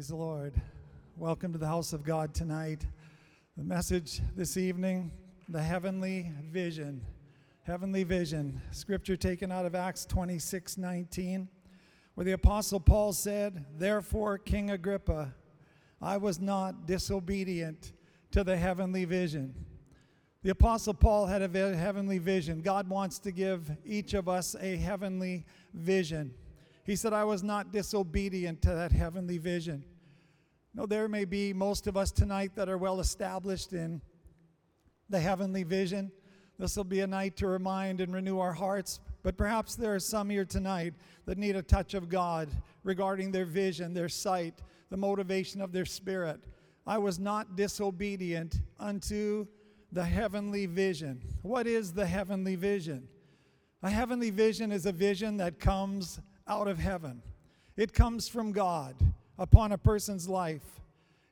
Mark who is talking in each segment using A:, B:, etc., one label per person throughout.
A: Praise the Lord. Welcome to the house of God tonight. The message this evening the heavenly vision. Heavenly vision. Scripture taken out of Acts 26 19, where the Apostle Paul said, Therefore, King Agrippa, I was not disobedient to the heavenly vision. The Apostle Paul had a heavenly vision. God wants to give each of us a heavenly vision. He said, I was not disobedient to that heavenly vision. No, there may be most of us tonight that are well established in the heavenly vision. This will be a night to remind and renew our hearts. But perhaps there are some here tonight that need a touch of God regarding their vision, their sight, the motivation of their spirit. I was not disobedient unto the heavenly vision. What is the heavenly vision? A heavenly vision is a vision that comes out of heaven, it comes from God upon a person's life.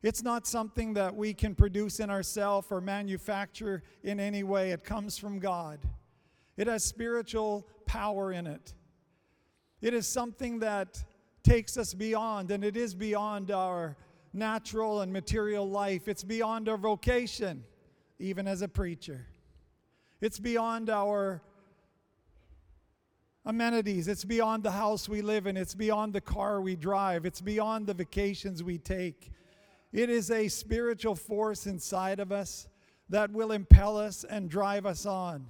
A: It's not something that we can produce in ourselves or manufacture in any way. It comes from God. It has spiritual power in it. It is something that takes us beyond, and it is beyond our natural and material life. It's beyond our vocation, even as a preacher. It's beyond our amenities. It's beyond the house we live in. It's beyond the car we drive. It's beyond the vacations we take. It is a spiritual force inside of us that will impel us and drive us on.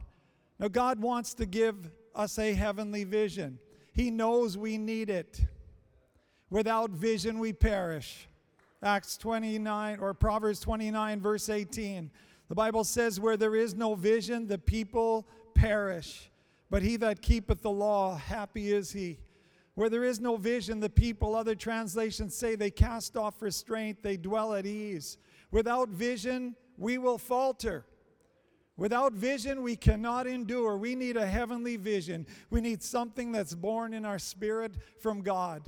A: Now, God wants to give us a heavenly vision. He knows we need it. Without vision, we perish. Acts 29 or Proverbs 29, verse 18. The Bible says, Where there is no vision, the people perish. But he that keepeth the law, happy is he. Where there is no vision, the people, other translations say, they cast off restraint, they dwell at ease. Without vision, we will falter. Without vision, we cannot endure. We need a heavenly vision. We need something that's born in our spirit from God.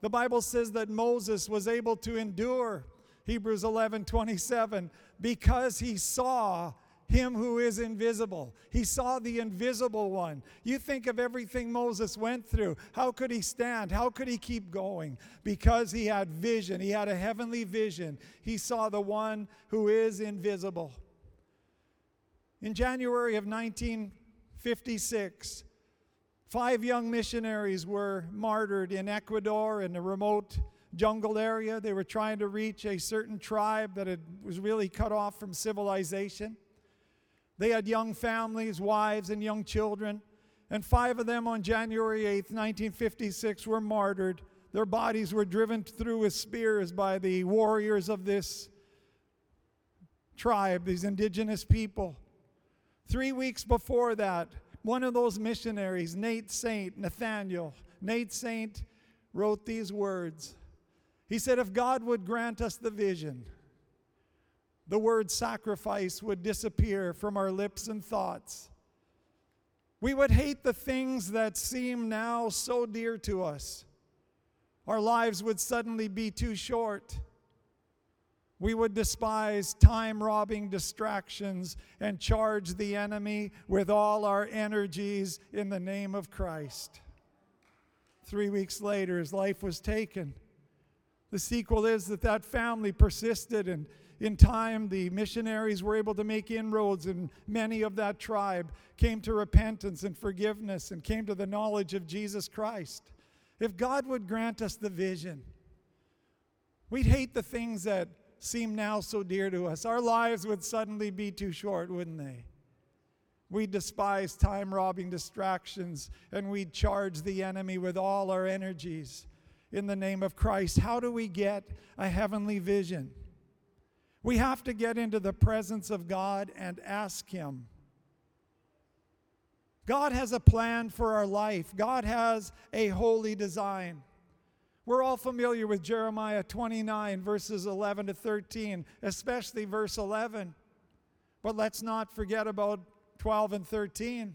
A: The Bible says that Moses was able to endure, Hebrews 11 27, because he saw him who is invisible. He saw the invisible one. You think of everything Moses went through. How could he stand? How could he keep going? Because he had vision. He had a heavenly vision. He saw the one who is invisible. In January of 1956, five young missionaries were martyred in Ecuador in a remote jungle area. They were trying to reach a certain tribe that had, was really cut off from civilization. They had young families, wives, and young children, and five of them on January 8, 1956, were martyred. Their bodies were driven through with spears by the warriors of this tribe, these indigenous people. Three weeks before that, one of those missionaries, Nate Saint, Nathaniel, Nate Saint wrote these words. He said, If God would grant us the vision, the word sacrifice would disappear from our lips and thoughts. We would hate the things that seem now so dear to us. Our lives would suddenly be too short. We would despise time robbing distractions and charge the enemy with all our energies in the name of Christ. Three weeks later, his life was taken. The sequel is that that family persisted and in time, the missionaries were able to make inroads, and many of that tribe came to repentance and forgiveness and came to the knowledge of Jesus Christ. If God would grant us the vision, we'd hate the things that seem now so dear to us. Our lives would suddenly be too short, wouldn't they? We'd despise time robbing distractions and we'd charge the enemy with all our energies in the name of Christ. How do we get a heavenly vision? We have to get into the presence of God and ask Him. God has a plan for our life, God has a holy design. We're all familiar with Jeremiah 29, verses 11 to 13, especially verse 11. But let's not forget about 12 and 13.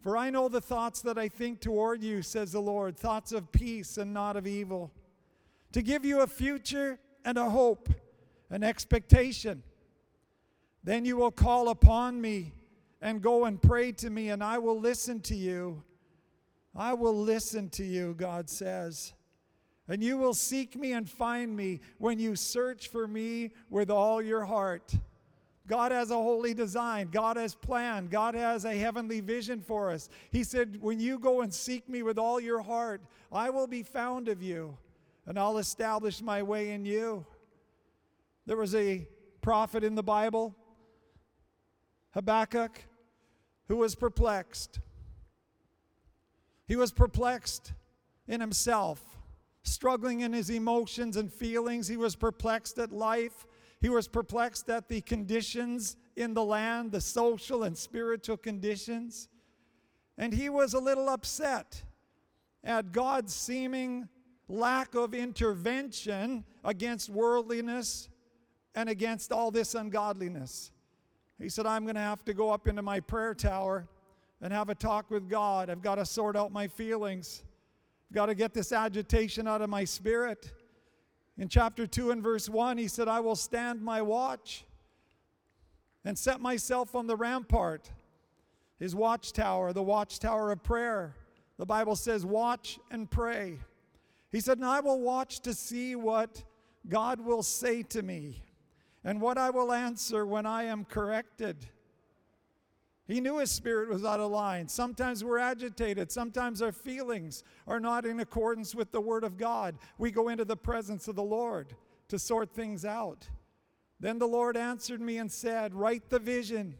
A: For I know the thoughts that I think toward you, says the Lord, thoughts of peace and not of evil, to give you a future and a hope an expectation. Then you will call upon me and go and pray to me, and I will listen to you. I will listen to you, God says. And you will seek me and find me when you search for me with all your heart. God has a holy design. God has planned. God has a heavenly vision for us. He said, When you go and seek me with all your heart, I will be found of you, and I'll establish my way in you. There was a prophet in the Bible, Habakkuk, who was perplexed. He was perplexed in himself, struggling in his emotions and feelings. He was perplexed at life. He was perplexed at the conditions in the land, the social and spiritual conditions. And he was a little upset at God's seeming lack of intervention against worldliness and against all this ungodliness. He said, I'm going to have to go up into my prayer tower and have a talk with God. I've got to sort out my feelings. I've got to get this agitation out of my spirit. In chapter 2 and verse 1, he said, I will stand my watch and set myself on the rampart, his watchtower, the watchtower of prayer. The Bible says, watch and pray. He said, And I will watch to see what God will say to me and what I will answer when I am corrected. He knew his spirit was out of line. Sometimes we're agitated. Sometimes our feelings are not in accordance with the Word of God. We go into the presence of the Lord to sort things out. Then the Lord answered me and said, Write the vision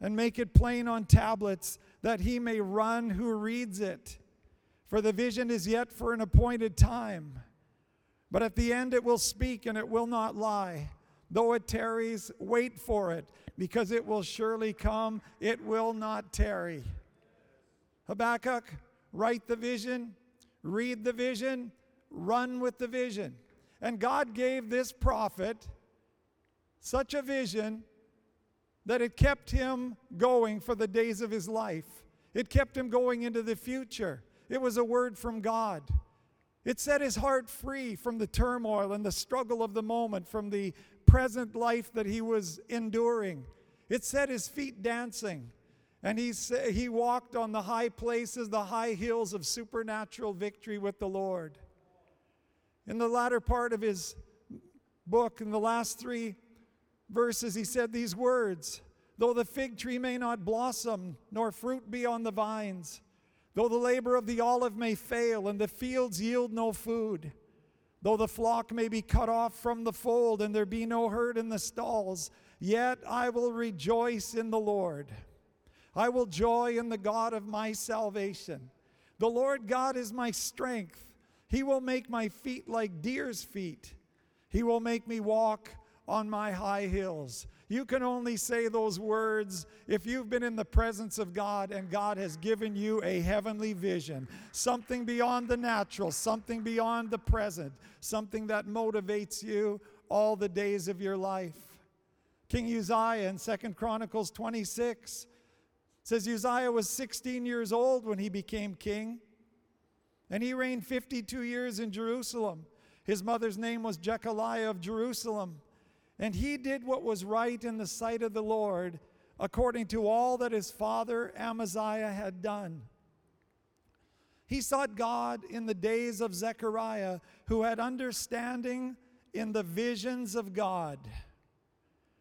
A: and make it plain on tablets, that he may run who reads it. For the vision is yet for an appointed time. But at the end it will speak and it will not lie. Though it tarries, wait for it, because it will surely come, it will not tarry. Habakkuk, write the vision, read the vision, run with the vision. And God gave this prophet such a vision that it kept him going for the days of his life. It kept him going into the future. It was a word from God. It set his heart free from the turmoil and the struggle of the moment, from the present life that he was enduring. It set his feet dancing. And he, he walked on the high places, the high hills of supernatural victory with the Lord. In the latter part of his book, in the last three verses, he said these words Though the fig tree may not blossom, nor fruit be on the vines, though the labor of the olive may fail, and the fields yield no food, Though the flock may be cut off from the fold and there be no herd in the stalls, yet I will rejoice in the Lord. I will joy in the God of my salvation. The Lord God is my strength. He will make my feet like deer's feet. He will make me walk on my high hills. You can only say those words if you've been in the presence of God and God has given you a heavenly vision, something beyond the natural, something beyond the present, something that motivates you all the days of your life. King Uzziah in Second Chronicles 26 says Uzziah was 16 years old when he became king, and he reigned 52 years in Jerusalem. His mother's name was Jecholiah of Jerusalem. And he did what was right in the sight of the Lord, according to all that his father Amaziah had done. He sought God in the days of Zechariah, who had understanding in the visions of God.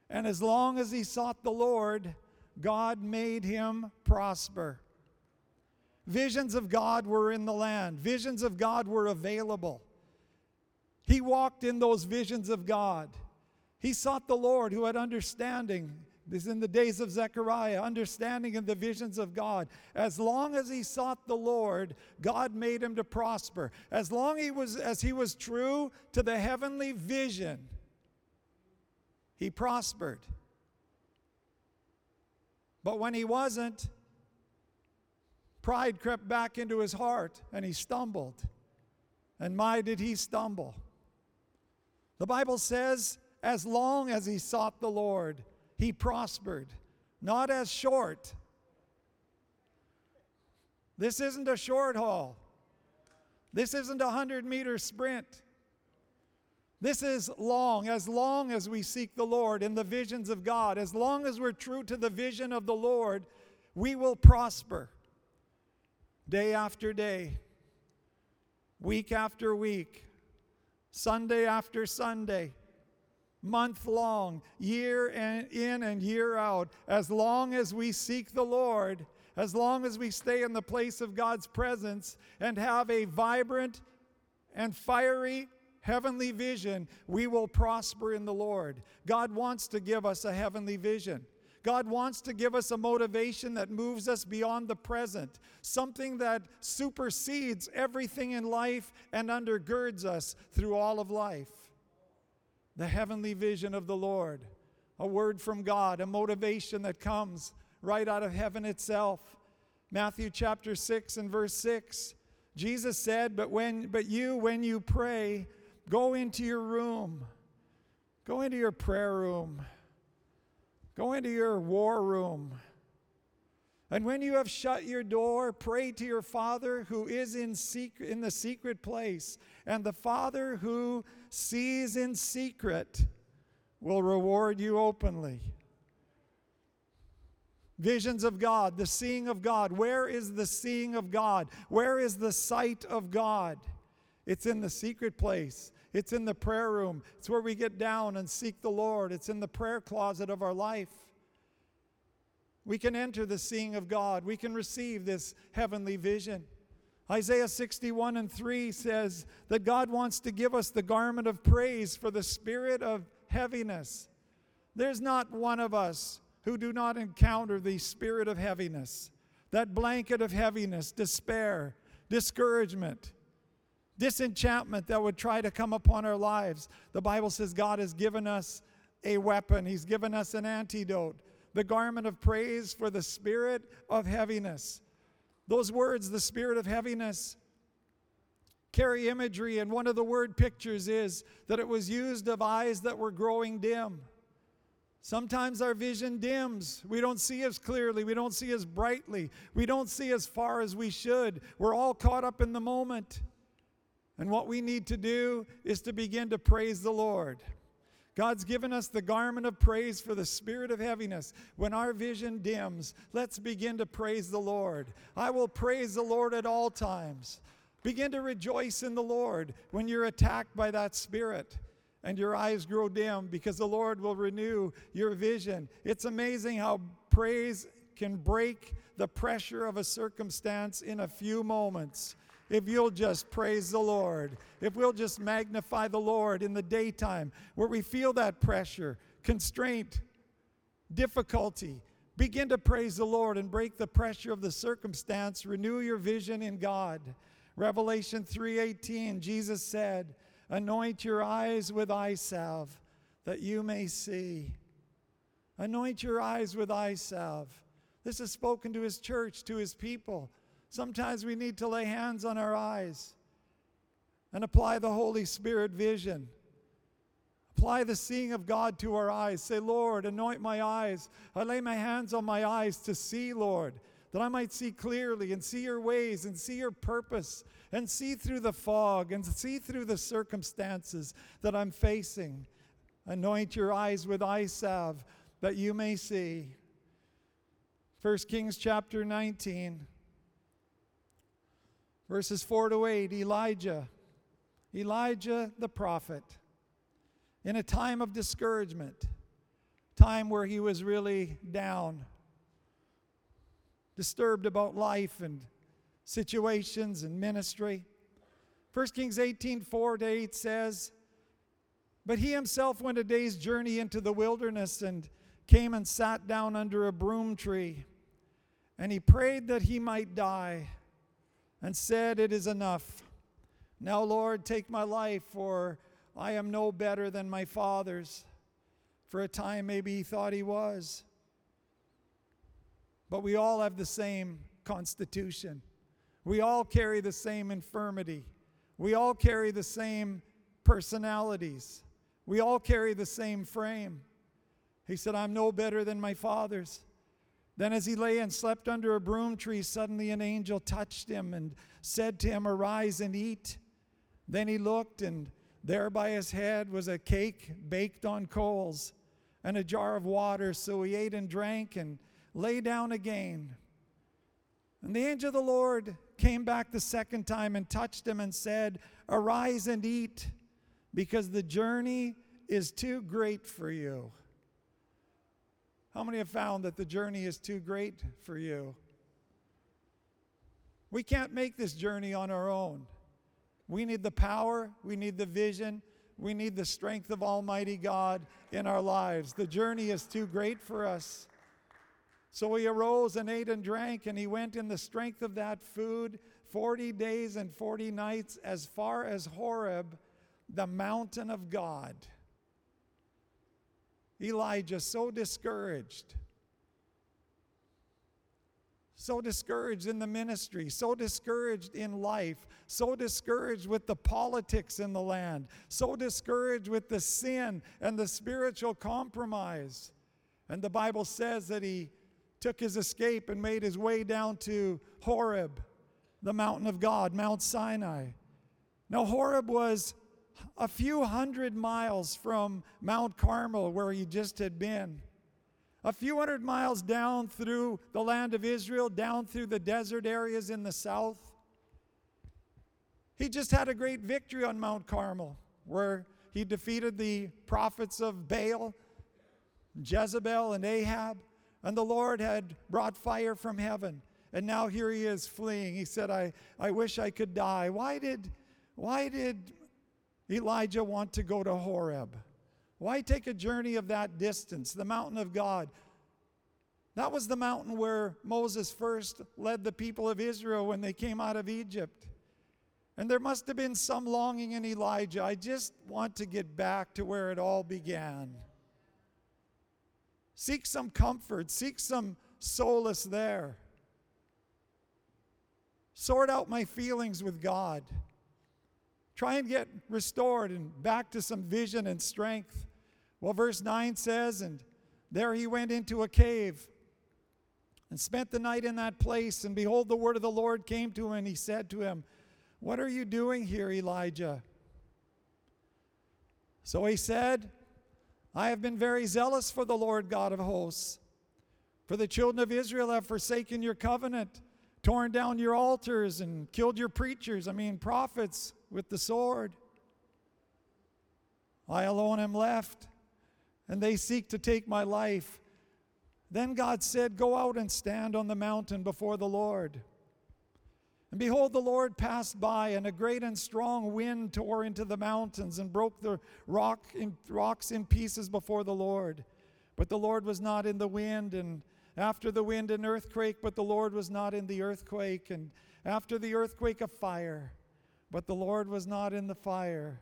A: And as long as he sought the Lord, God made him prosper. Visions of God were in the land, visions of God were available. He walked in those visions of God. He sought the Lord who had understanding. This is in the days of Zechariah, understanding in the visions of God. As long as he sought the Lord, God made him to prosper. As long he was, as he was true to the heavenly vision, he prospered. But when he wasn't, pride crept back into his heart and he stumbled. And my, did he stumble. The Bible says as long as he sought the Lord, he prospered, not as short. This isn't a short haul. This isn't a 100 meter sprint. This is long, as long as we seek the Lord in the visions of God, as long as we're true to the vision of the Lord, we will prosper day after day, week after week, Sunday after Sunday, month long, year in and year out, as long as we seek the Lord, as long as we stay in the place of God's presence and have a vibrant and fiery heavenly vision, we will prosper in the Lord. God wants to give us a heavenly vision. God wants to give us a motivation that moves us beyond the present, something that supersedes everything in life and undergirds us through all of life. The heavenly vision of the Lord, a word from God, a motivation that comes right out of heaven itself. Matthew chapter 6 and verse 6. Jesus said, "But when but you when you pray, go into your room. Go into your prayer room Go into your war room. And when you have shut your door, pray to your Father who is in, secret, in the secret place. And the Father who sees in secret will reward you openly. Visions of God, the seeing of God. Where is the seeing of God? Where is the sight of God? It's in the secret place. It's in the prayer room. It's where we get down and seek the Lord. It's in the prayer closet of our life. We can enter the seeing of God. We can receive this heavenly vision. Isaiah 61 and 3 says that God wants to give us the garment of praise for the spirit of heaviness. There's not one of us who do not encounter the spirit of heaviness, that blanket of heaviness, despair, discouragement disenchantment that would try to come upon our lives. The Bible says God has given us a weapon, He's given us an antidote, the garment of praise for the spirit of heaviness. Those words, the spirit of heaviness, carry imagery, and one of the word pictures is that it was used of eyes that were growing dim. Sometimes our vision dims. We don't see as clearly. We don't see as brightly. We don't see as far as we should. We're all caught up in the moment. And what we need to do is to begin to praise the Lord. God's given us the garment of praise for the spirit of heaviness. When our vision dims, let's begin to praise the Lord. I will praise the Lord at all times. Begin to rejoice in the Lord when you're attacked by that spirit and your eyes grow dim because the Lord will renew your vision. It's amazing how praise can break the pressure of a circumstance in a few moments if you'll just praise the Lord, if we'll just magnify the Lord in the daytime where we feel that pressure, constraint, difficulty, begin to praise the Lord and break the pressure of the circumstance, renew your vision in God. Revelation 3:18 Jesus said, "Anoint your eyes with eye salve that you may see." Anoint your eyes with eye salve. This is spoken to his church, to his people. Sometimes we need to lay hands on our eyes and apply the Holy Spirit vision. Apply the seeing of God to our eyes. Say, Lord, anoint my eyes. I lay my hands on my eyes to see, Lord, that I might see clearly and see your ways and see your purpose and see through the fog and see through the circumstances that I'm facing. Anoint your eyes with eye salve that you may see. 1 Kings chapter 19. Verses 4 to 8 Elijah, Elijah the prophet, in a time of discouragement, time where he was really down, disturbed about life and situations and ministry. 1 Kings 18 4 to 8 says, But he himself went a day's journey into the wilderness and came and sat down under a broom tree. And he prayed that he might die and said, It is enough. Now, Lord, take my life, for I am no better than my father's. For a time, maybe he thought he was. But we all have the same constitution. We all carry the same infirmity. We all carry the same personalities. We all carry the same frame. He said, I'm no better than my father's. Then, as he lay and slept under a broom tree, suddenly an angel touched him and said to him, Arise and eat. Then he looked, and there by his head was a cake baked on coals and a jar of water. So he ate and drank and lay down again. And the angel of the Lord came back the second time and touched him and said, Arise and eat, because the journey is too great for you. How many have found that the journey is too great for you? We can't make this journey on our own. We need the power, we need the vision, we need the strength of Almighty God in our lives. The journey is too great for us. So he arose and ate and drank, and he went in the strength of that food 40 days and 40 nights as far as Horeb, the mountain of God. Elijah, so discouraged, so discouraged in the ministry, so discouraged in life, so discouraged with the politics in the land, so discouraged with the sin and the spiritual compromise. And the Bible says that he took his escape and made his way down to Horeb, the mountain of God, Mount Sinai. Now, Horeb was a few hundred miles from Mount Carmel, where he just had been a few hundred miles down through the land of Israel, down through the desert areas in the south. He just had a great victory on Mount Carmel, where he defeated the prophets of Baal, Jezebel, and Ahab, and the Lord had brought fire from heaven. And now here he is fleeing. He said, I, I wish I could die. Why did, why did Elijah want to go to Horeb? Why take a journey of that distance, the mountain of God? That was the mountain where Moses first led the people of Israel when they came out of Egypt. And there must have been some longing in Elijah. I just want to get back to where it all began. Seek some comfort, seek some solace there. Sort out my feelings with God. Try and get restored and back to some vision and strength. Well, verse 9 says, And there he went into a cave and spent the night in that place. And behold, the word of the Lord came to him, and he said to him, What are you doing here, Elijah? So he said, I have been very zealous for the Lord God of hosts. For the children of Israel have forsaken your covenant, torn down your altars, and killed your preachers, I mean, prophets, with the sword. I alone am left and they seek to take my life. Then God said, Go out and stand on the mountain before the Lord. And behold, the Lord passed by, and a great and strong wind tore into the mountains and broke the rock in, rocks in pieces before the Lord. But the Lord was not in the wind, and after the wind, an earthquake, but the Lord was not in the earthquake, and after the earthquake, a fire, but the Lord was not in the fire,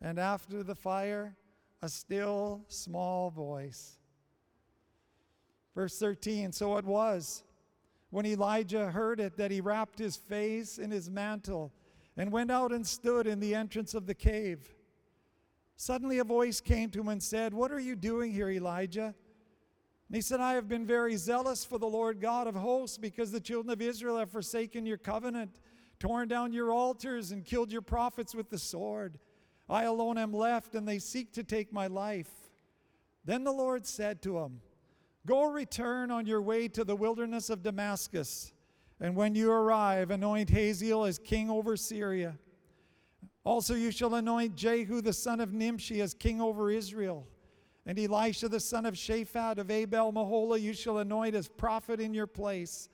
A: and after the fire, a still small voice. Verse 13 So it was when Elijah heard it that he wrapped his face in his mantle and went out and stood in the entrance of the cave. Suddenly a voice came to him and said, What are you doing here, Elijah? He said, I have been very zealous for the Lord God of hosts because the children of Israel have forsaken your covenant, torn down your altars, and killed your prophets with the sword. I alone am left, and they seek to take my life. Then the Lord said to him, Go return on your way to the wilderness of Damascus, and when you arrive, anoint Hazael as king over Syria. Also, you shall anoint Jehu the son of Nimshi as king over Israel. And Elisha the son of Shaphat of Abel Meholah you shall anoint as prophet in your place.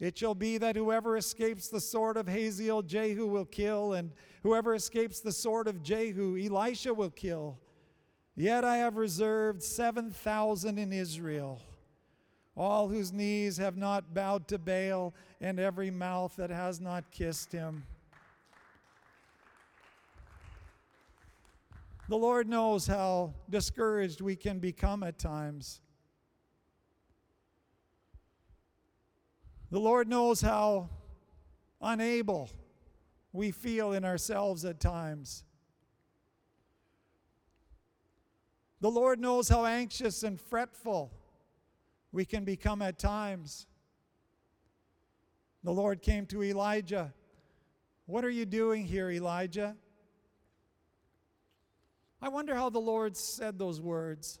A: It shall be that whoever escapes the sword of Hazael, Jehu will kill, and whoever escapes the sword of Jehu, Elisha will kill. Yet I have reserved 7,000 in Israel, all whose knees have not bowed to Baal, and every mouth that has not kissed him. The Lord knows how discouraged we can become at times. The Lord knows how unable we feel in ourselves at times. The Lord knows how anxious and fretful we can become at times. The Lord came to Elijah. What are you doing here, Elijah? I wonder how the Lord said those words.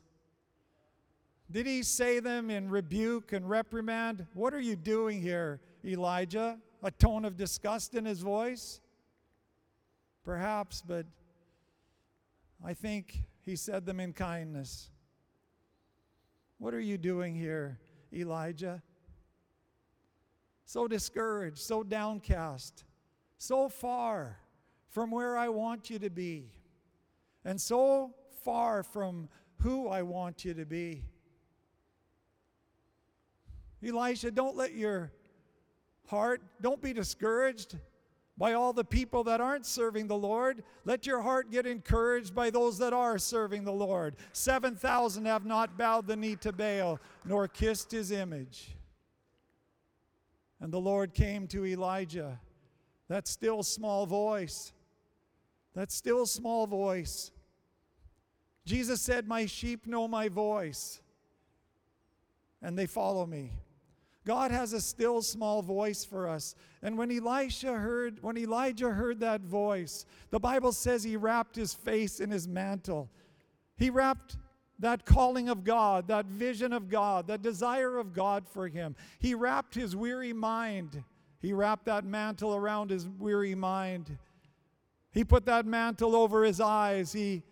A: Did he say them in rebuke and reprimand? What are you doing here, Elijah? A tone of disgust in his voice? Perhaps, but I think he said them in kindness. What are you doing here, Elijah? So discouraged, so downcast, so far from where I want you to be, and so far from who I want you to be. Elisha, don't let your heart, don't be discouraged by all the people that aren't serving the Lord. Let your heart get encouraged by those that are serving the Lord. 7,000 have not bowed the knee to Baal, nor kissed his image. And the Lord came to Elijah, that still small voice, that still small voice. Jesus said, My sheep know my voice, and they follow me. God has a still small voice for us. And when Elisha heard, when Elijah heard that voice, the Bible says he wrapped his face in his mantle. He wrapped that calling of God, that vision of God, that desire of God for him. He wrapped his weary mind. He wrapped that mantle around his weary mind. He put that mantle over his eyes. He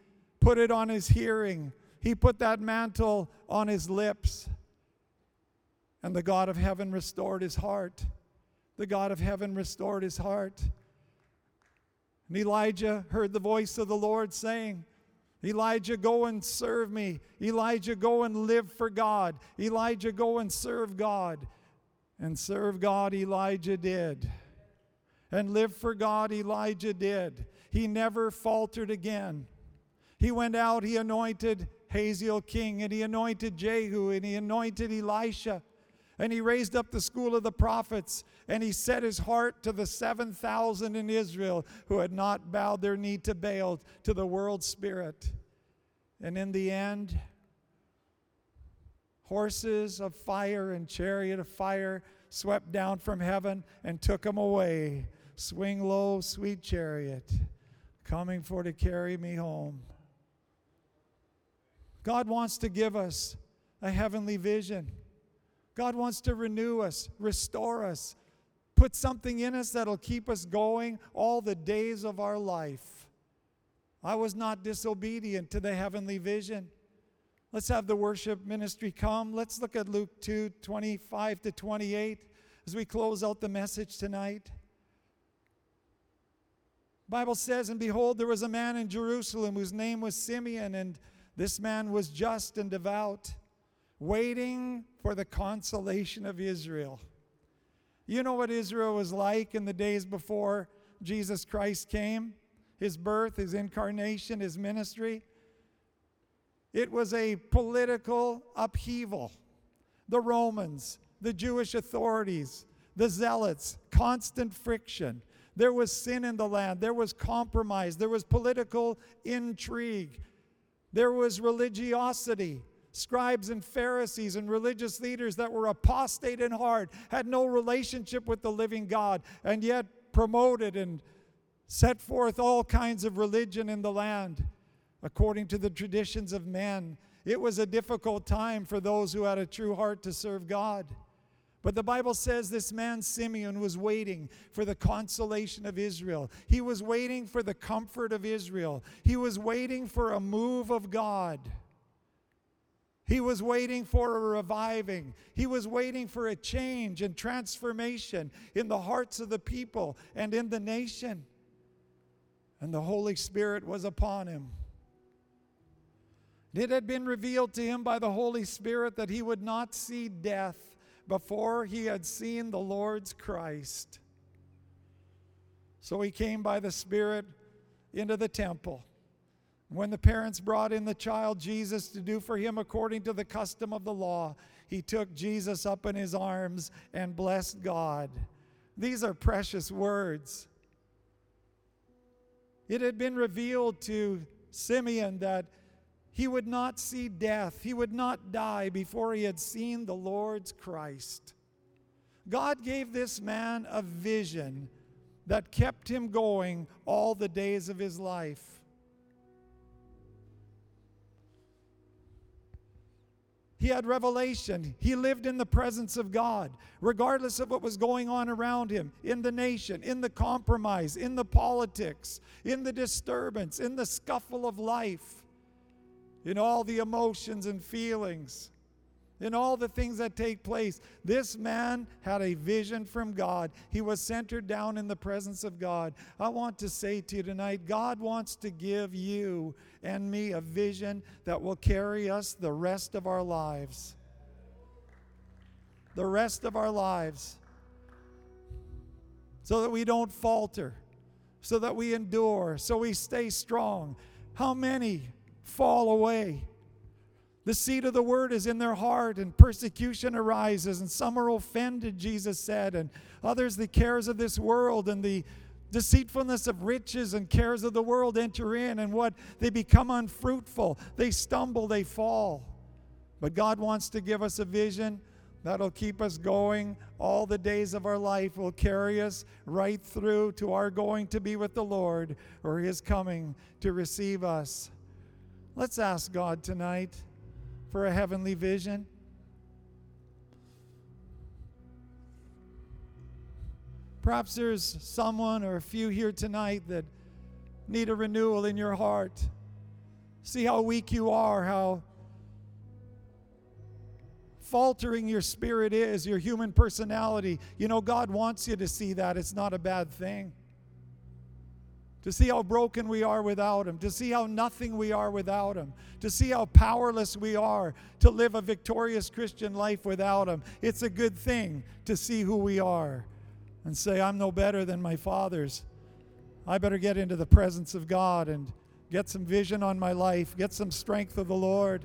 A: put it on his hearing. He put that mantle on his lips. And the God of heaven restored his heart. The God of heaven restored his heart. And Elijah heard the voice of the Lord saying, Elijah, go and serve me. Elijah, go and live for God. Elijah, go and serve God. And serve God, Elijah did. And live for God, Elijah did. He never faltered again. He went out, he anointed Hazael king, and he anointed Jehu, and he anointed Elisha. And he raised up the school of the prophets, and he set his heart to the 7,000 in Israel who had not bowed their knee to Baal, to the world spirit. And in the end, horses of fire and chariot of fire swept down from heaven and took him away. Swing low, sweet chariot, coming for to carry me home. God wants to give us a heavenly vision. God wants to renew us, restore us, put something in us that'll keep us going all the days of our life. I was not disobedient to the heavenly vision. Let's have the worship ministry come. Let's look at Luke 2 25 to 28 as we close out the message tonight. Bible says, And behold, there was a man in Jerusalem whose name was Simeon, and this man was just and devout waiting for the consolation of Israel. You know what Israel was like in the days before Jesus Christ came? His birth, his incarnation, his ministry. It was a political upheaval. The Romans, the Jewish authorities, the zealots, constant friction. There was sin in the land. There was compromise. There was political intrigue. There was religiosity scribes and Pharisees and religious leaders that were apostate in heart, had no relationship with the living God, and yet promoted and set forth all kinds of religion in the land according to the traditions of men. It was a difficult time for those who had a true heart to serve God. But the Bible says this man Simeon was waiting for the consolation of Israel. He was waiting for the comfort of Israel. He was waiting for a move of God. He was waiting for a reviving. He was waiting for a change and transformation in the hearts of the people and in the nation. And the Holy Spirit was upon him. It had been revealed to him by the Holy Spirit that he would not see death before he had seen the Lord's Christ. So he came by the Spirit into the temple. When the parents brought in the child Jesus to do for him according to the custom of the law, he took Jesus up in his arms and blessed God. These are precious words. It had been revealed to Simeon that he would not see death, he would not die before he had seen the Lord's Christ. God gave this man a vision that kept him going all the days of his life. He had revelation. He lived in the presence of God, regardless of what was going on around him, in the nation, in the compromise, in the politics, in the disturbance, in the scuffle of life, in all the emotions and feelings in all the things that take place. This man had a vision from God. He was centered down in the presence of God. I want to say to you tonight God wants to give you and me a vision that will carry us the rest of our lives. The rest of our lives. So that we don't falter, so that we endure, so we stay strong. How many fall away? The seed of the word is in their heart, and persecution arises, and some are offended, Jesus said, and others the cares of this world and the deceitfulness of riches and cares of the world enter in, and what they become unfruitful. They stumble, they fall. But God wants to give us a vision that'll keep us going all the days of our life, will carry us right through to our going to be with the Lord or His coming to receive us. Let's ask God tonight for a heavenly vision? Perhaps there's someone or a few here tonight that need a renewal in your heart. See how weak you are, how faltering your spirit is, your human personality. You know, God wants you to see that. It's not a bad thing to see how broken we are without Him, to see how nothing we are without Him, to see how powerless we are to live a victorious Christian life without Him. It's a good thing to see who we are and say, I'm no better than my fathers. I better get into the presence of God and get some vision on my life, get some strength of the Lord,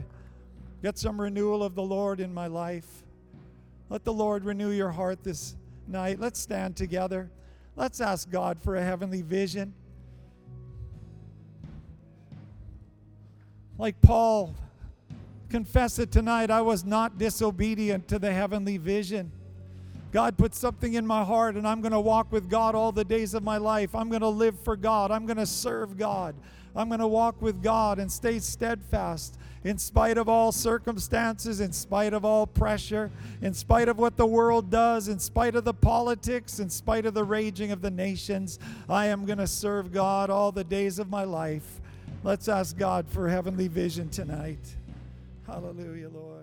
A: get some renewal of the Lord in my life. Let the Lord renew your heart this night. Let's stand together. Let's ask God for a heavenly vision. Like Paul, confess it tonight. I was not disobedient to the heavenly vision. God put something in my heart, and I'm going to walk with God all the days of my life. I'm going to live for God. I'm going to serve God. I'm going to walk with God and stay steadfast in spite of all circumstances, in spite of all pressure, in spite of what the world does, in spite of the politics, in spite of the raging of the nations. I am going to serve God all the days of my life. Let's ask God for heavenly vision tonight. Hallelujah, Lord.